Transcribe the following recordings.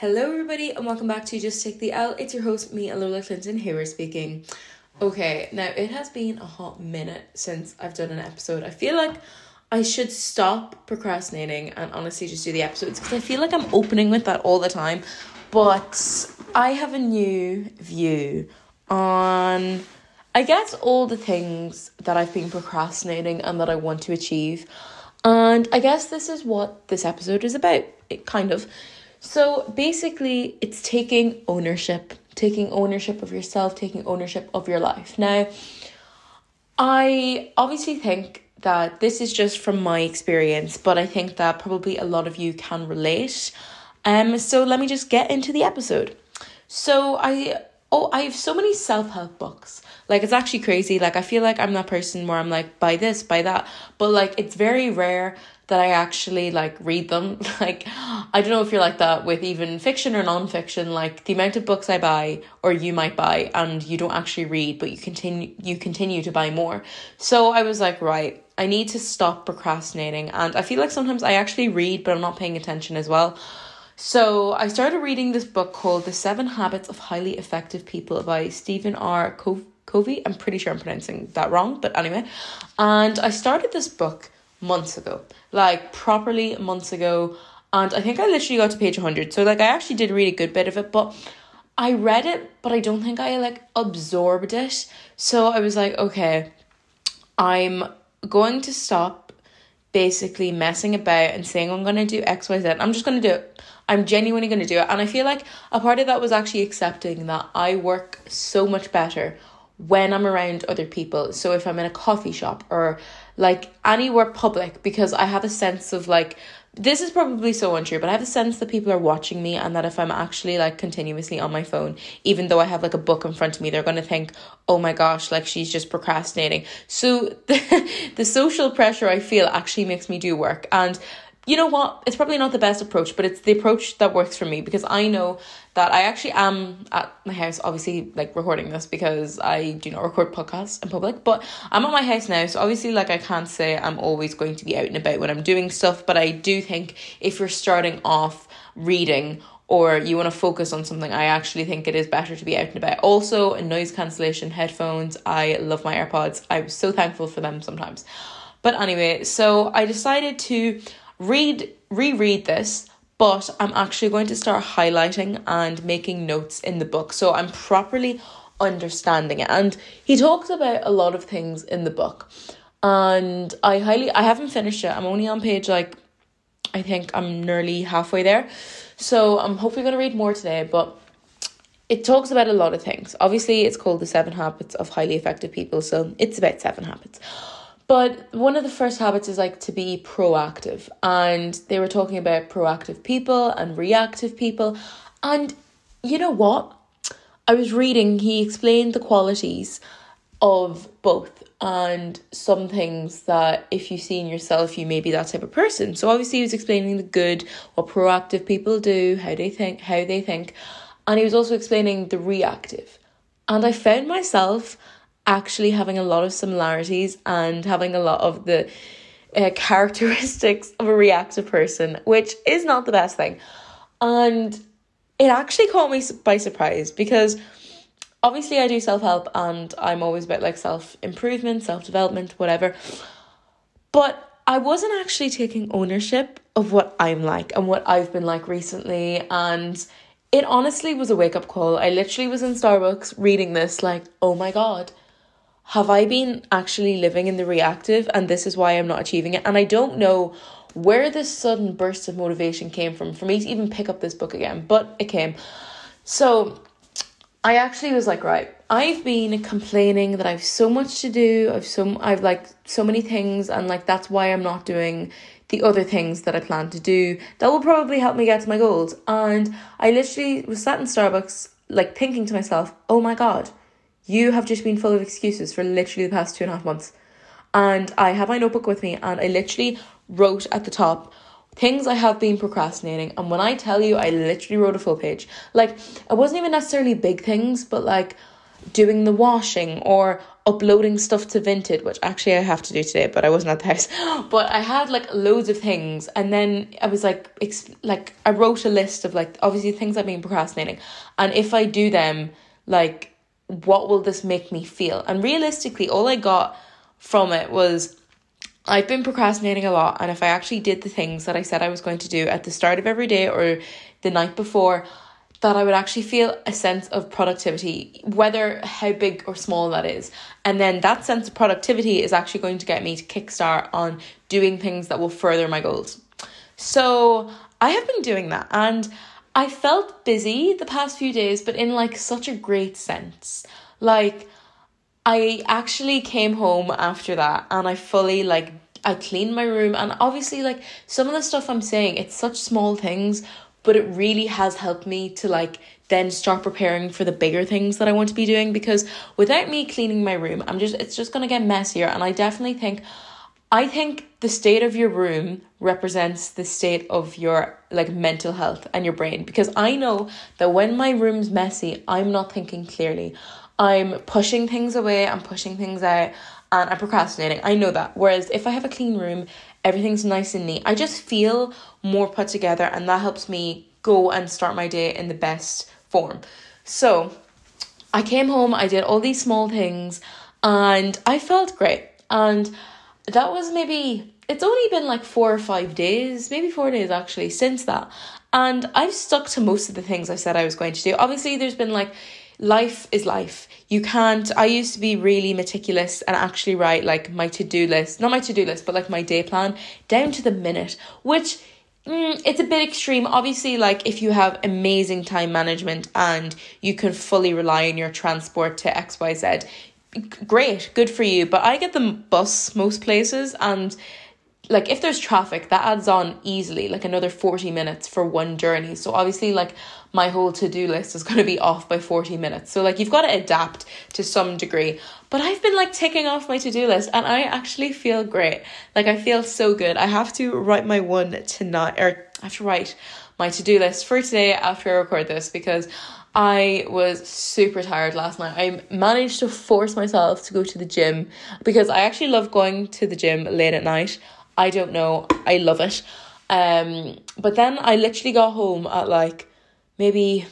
Hello, everybody, and welcome back to Just Take the L. It's your host, me, Alola Clinton, here speaking. Okay, now it has been a hot minute since I've done an episode. I feel like I should stop procrastinating and honestly just do the episodes because I feel like I'm opening with that all the time. But I have a new view on, I guess, all the things that I've been procrastinating and that I want to achieve. And I guess this is what this episode is about. It kind of. So basically, it's taking ownership, taking ownership of yourself, taking ownership of your life. Now, I obviously think that this is just from my experience, but I think that probably a lot of you can relate. Um, so let me just get into the episode. So I oh I have so many self help books. Like it's actually crazy. Like I feel like I'm that person where I'm like buy this, buy that, but like it's very rare that I actually like read them. Like I don't know if you're like that with even fiction or non-fiction, like the amount of books I buy or you might buy and you don't actually read, but you continue you continue to buy more. So I was like, right, I need to stop procrastinating and I feel like sometimes I actually read but I'm not paying attention as well. So I started reading this book called The Seven Habits of Highly Effective People by Stephen R. Covey. I'm pretty sure I'm pronouncing that wrong, but anyway. And I started this book months ago, like properly months ago. And I think I literally got to page 100. So, like, I actually did read a good bit of it, but I read it, but I don't think I like absorbed it. So I was like, okay, I'm going to stop basically messing about and saying I'm to do X, Y, Z. I'm just to do it. I'm genuinely to do it. And I feel like a part of that was actually accepting that I work so much better when I'm around other people. So if I'm in a coffee shop or like anywhere public because I have a sense of like this is probably so untrue, but I have a sense that people are watching me and that if I'm actually like continuously on my phone, even though I have like a book in front of me, they're gonna think, oh my gosh, like she's just procrastinating. So the, the social pressure I feel actually makes me do work. And you know what? It's probably not the best approach, but it's the approach that works for me because I know that I actually am at my house, obviously, like recording this because I do not record podcasts in public, but I'm at my house now. So obviously, like, I can't say I'm always going to be out and about when I'm doing stuff, but I do think if you're starting off reading or you want to focus on something, I actually think it is better to be out and about. Also, noise cancellation headphones. I love my AirPods. I'm so thankful for them sometimes. But anyway, so I decided to read reread this but I'm actually going to start highlighting and making notes in the book so I'm properly understanding it. And he talks about a lot of things in the book. And I highly I haven't finished it. I'm only on page like I think I'm nearly halfway there. So I'm hopefully gonna read more today, but it talks about a lot of things. Obviously, it's called The Seven Habits of Highly Effective People, so it's about seven habits. But one of the first habits is like to be proactive. And they were talking about proactive people and reactive people. And you know what? I was reading, he explained the qualities of both and some things that if you see in yourself, you may be that type of person. So obviously he was explaining the good, what proactive people do, how they think, how they think. And he was also explaining the reactive. And I found myself actually having a lot of similarities and having a lot of the uh, characteristics of a reactive person, which is not the best thing. And it actually caught me by surprise because obviously I do self help and I'm always about like self improvement, self development, whatever. But I wasn't actually taking ownership of what I'm like and what I've been like recently. And it honestly was a wake up call. I literally was in Starbucks reading this, like, oh my God, have I been actually living in the reactive and this is why I'm not achieving it? And I don't know where this sudden burst of motivation came from for me to even pick up this book again, but it came. So I actually was like, right, I've been complaining that I've so much to do, I've so I've like so many things, and like that's why I'm not doing the other things that I plan to do that will probably help me get to my goals. And I literally was sat in Starbucks, like thinking to myself, oh my god, you have just been full of excuses for literally the past two and a half months. And I have my notebook with me and I literally wrote at the top things I have been procrastinating. And when I tell you, I literally wrote a full page. Like, it wasn't even necessarily big things, but like doing the washing or uploading stuff to Vinted, which actually I have to do today, but I wasn't at the house. But I had like loads of things, and then I was like, exp- like I wrote a list of like obviously things I've been procrastinating, and if I do them, like what will this make me feel? And realistically, all I got from it was I've been procrastinating a lot, and if I actually did the things that I said I was going to do at the start of every day or the night before, that I would actually feel a sense of productivity, whether how big or small that is. And then that sense of productivity is actually going to get me to kickstart on doing things that will further my goals. So I have been doing that and I felt busy the past few days, but in like such a great sense. Like, I actually came home after that and I fully like I cleaned my room and obviously like some of the stuff I'm saying it's such small things but it really has helped me to like then start preparing for the bigger things that I want to be doing because without me cleaning my room, I'm just it's just going to get messier and I definitely think I think the state of your room represents the state of your like mental health and your brain because I know that when my room's messy, I'm not thinking clearly. I'm pushing things away, I'm pushing things out, and I'm procrastinating. I know that. Whereas if I have a clean room, everything's nice and neat. I just feel more put together and that helps me go and start my day in the best form. So I came home, I did all these small things and I felt great. And that was maybe it's only been like four or five days, maybe four days actually, since that. And I've stuck to most of the things I said I was going to do. Obviously, there's been like life is life. You can't. I used to be really meticulous and actually write like my to do list, not my to do list, but like my day plan down to the minute, which mm, it's a bit extreme. Obviously, like if you have amazing time management and you can fully rely on your transport to XYZ, great, good for you. But I get the bus most places and like if there's traffic that adds on easily like another 40 minutes for one journey. So obviously like my whole to-do list is going to be off by 40 minutes. So like you've got to adapt to some degree. But i've been like ticking off my to-do list and i actually feel great. Like i feel so good. I have to write my one tonight or i have to write my to-do list for today after i record this because I was super tired last night. I managed to force myself to go to the gym because I actually love going to the gym late at night. I don't know. I love it. Um, but then I literally got home at like maybe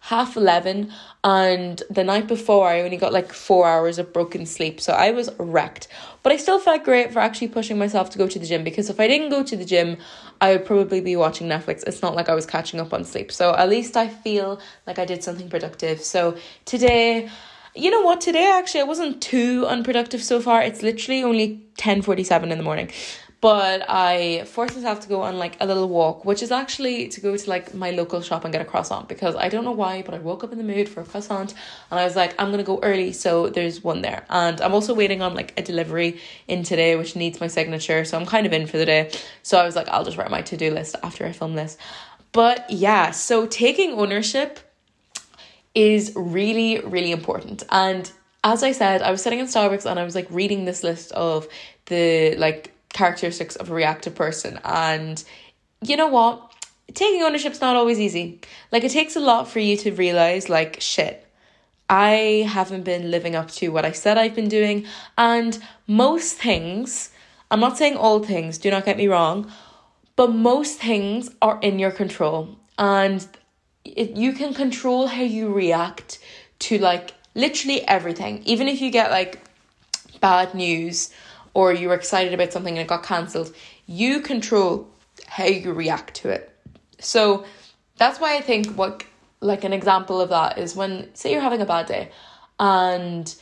half 11 and the night before I only got like 4 hours of broken sleep so I was wrecked. But I still felt great for actually pushing myself to go to the gym because if I didn't go to the gym I would probably be watching Netflix. It's not like I was catching up on sleep. So at least I feel like I did something productive. So today you know what? Today actually I wasn't too unproductive so far. It's literally only 10:47 in the morning but I forced myself to go on like a little walk, which is actually to go to like my local shop and get a croissant because I don't know why, but I woke up in the mood for a croissant and I was like, I'm gonna go early, so there's one there. And I'm also waiting on like a delivery in today, which needs my signature, so I'm kind of in for the day. So I was like, I'll just write my to do list after I film this. But yeah, so taking ownership is really, really important. And as I said, I was sitting in Starbucks and I was like reading this list of the like characteristics of a reactive person. And you know what? Taking ownership's not always easy. Like, it takes a lot for you to realize, like, shit, I haven't been living up to what I said I've been doing. And most things, I'm not saying all things, do not get me wrong, but most things are in your control. And it, you can control how you react to, like, literally everything. Even if you get, like, bad news or you were excited about something and it got cancelled, you control how you react to it. So that's why I think what like an example of that is when say you're having a bad day and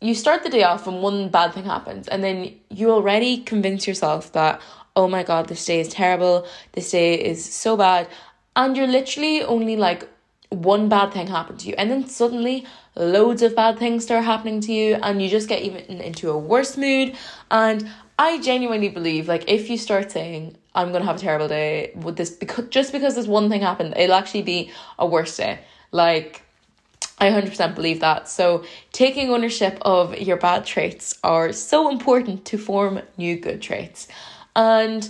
you start the day off and one bad thing happens and then you already convince yourself that oh my god this day is terrible this day is so bad and you're literally only like one bad thing happened to you and then suddenly loads of bad things start happening to you and you just get even into a worse mood and i genuinely believe like if you start saying i'm gonna have a terrible day with this because just because this one thing happened it'll actually be a worse day like I 100% believe that. So, taking ownership of your bad traits are so important to form new good traits. And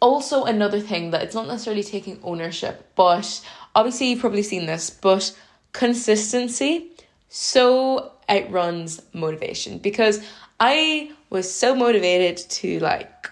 also, another thing that it's not necessarily taking ownership, but obviously, you've probably seen this, but consistency so outruns motivation because I was so motivated to like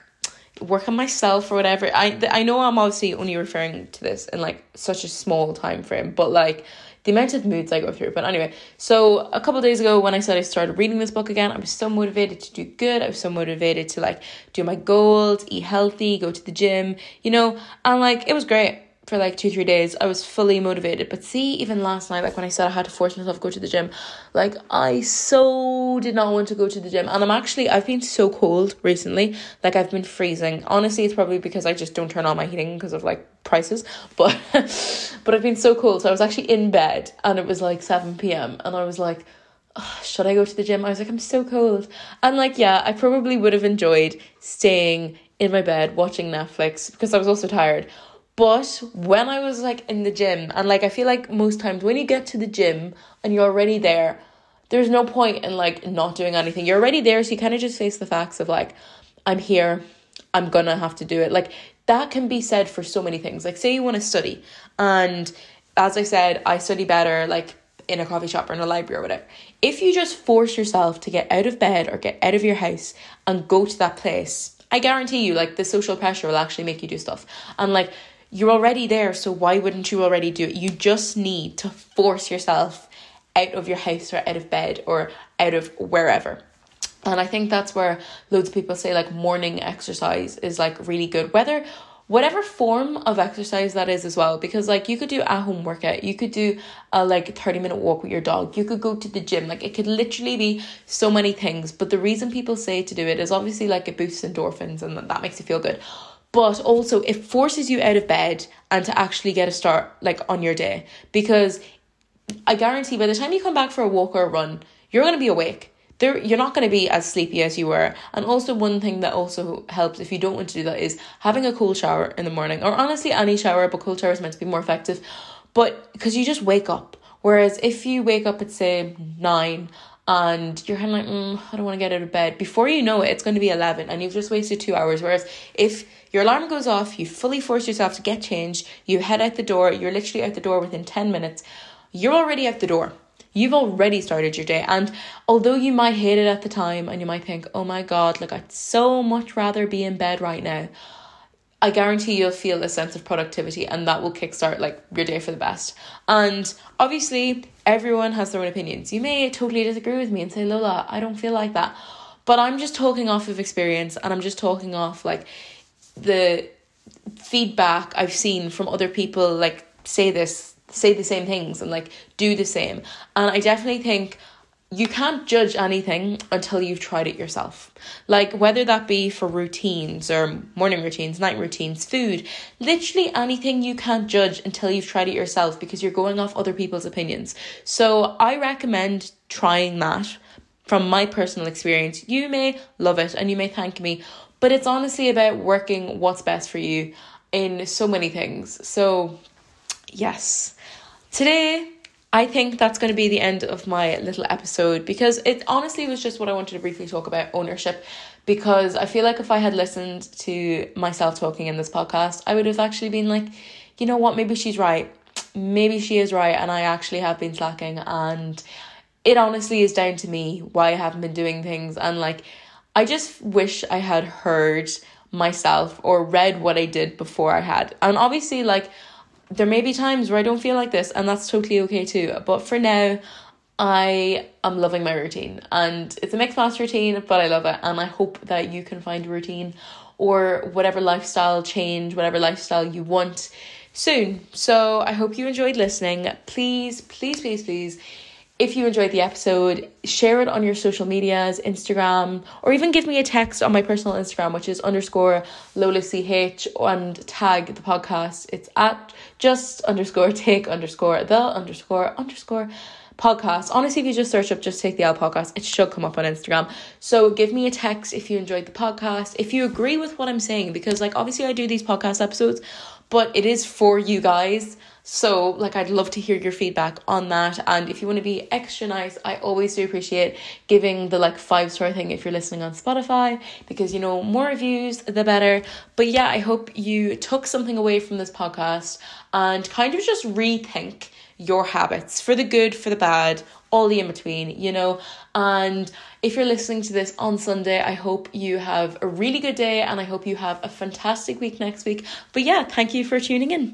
work on myself or whatever. I I know I'm obviously only referring to this in like such a small time frame, but like the amount of moods I go through. But anyway, so a couple days ago when I said I started reading this book again, I was so motivated to do good. I was so motivated to like do my goals, eat healthy, go to the gym, you know, and like it was great for like two three days i was fully motivated. But see even last night like when i said i had to force myself to go to the gym like i so did not want to go to the gym. And i'm actually i've been so cold recently like i've been freezing. Honestly it's probably because i just don't turn on my heating because of like prices. But but i've been so cold. So i was actually in bed and it was like 7 p.m and i was like oh, should i go to the gym? I was like i'm so cold. And like yeah i probably would have enjoyed staying in my bed watching netflix because i was also tired but when I was like in the gym, and like I feel like most times when you get to the gym and you're already there, there's no point in like not doing anything. You're already there, so you kind of just face the facts of like, I'm here, I'm gonna have to do it. Like that can be said for so many things. Like, say you want to study, and as I said, I study better like in a coffee shop or in a library or whatever. If you just force yourself to get out of bed or get out of your house and go to that place, I guarantee you, like the social pressure will actually make you do stuff. And like you're already there, so why wouldn't you already do it? You just need to force yourself out of your house or out of bed or out of wherever. And I think that's where loads of people say like morning exercise is like really good. Whether whatever form of exercise that is as well because like you could do at home workout you could do a like 30 minute walk with your dog you could go to the gym like it could literally be so many things but the reason people say to do it is obviously like it boosts endorphins and that makes you feel good but also it forces you out of bed and to actually get a start like on your day because I guarantee by the time you come back for a walk or a run, you're going to be awake. There, you're not going to be as sleepy as you were. And also, one thing that also helps if you don't want to do that is having a cool shower in the morning, or honestly, any shower, but cool shower is meant to be more effective. But because you just wake up. Whereas if you wake up at say nine and you're kind of like, mm, I don't want to get out of bed. Before you know it, it's going to be 11 and you've just wasted two hours. Whereas if your alarm goes off, you fully force yourself to get changed, you head out the door, you're literally out the door within 10 minutes, you're already out the door. You've already started your day. And although you might hate it at the time and you might think, oh my God, like I'd so much rather be in bed right now. I guarantee you'll feel a sense of productivity and that will kickstart like your day for the best. And obviously, everyone has their own opinions. You may totally disagree with me and say, Lola, I don't feel like that. But I'm just talking off of experience and I'm just talking off like the feedback I've seen from other people like say this, say the same things and like do the same. And I definitely think you can't judge anything until you've tried it yourself. Like whether that be for routines or morning routines, night routines, food, literally anything you can't judge until you've tried it yourself because you're going off other people's opinions. So I recommend trying that from my personal experience. You may love it and you may thank me, but it's honestly about working what's best for you in so many things. So, yes. Today I think that's going to be the end of my little episode because it honestly was just what I wanted to briefly talk about ownership. Because I feel like if I had listened to myself talking in this podcast, I would have actually been like, you know what, maybe she's right. Maybe she is right, and I actually have been slacking. And it honestly is down to me why I haven't been doing things. And like, I just wish I had heard myself or read what I did before I had. And obviously, like, there may be times where I don't feel like this, and that's totally okay too. But for now, I am loving my routine, and it's a mixed master routine, but I love it, and I hope that you can find a routine or whatever lifestyle change, whatever lifestyle you want soon. So I hope you enjoyed listening. Please, please, please, please if you enjoyed the episode, share it on your social medias, Instagram, or even give me a text on my personal Instagram, which is underscore Lola CH, and tag the podcast. It's at just underscore take underscore the underscore underscore podcast. Honestly, if you just search up Just Take the L podcast, it should come up on Instagram. So give me a text if you enjoyed the podcast, if you agree with what I'm saying, because like obviously I do these podcast episodes, but it is for you guys So, like, I'd love to hear your feedback on that. And if you want to be extra nice, I always do appreciate giving the like five star thing if you're listening on Spotify because you know, more reviews, the better. But yeah, I hope you took something away from this podcast and kind of just rethink your habits for the good, for the bad, all the in between, you know. And if you're listening to this on Sunday, I hope you have a really good day and I hope you have a fantastic week next week. But yeah, thank you for tuning in.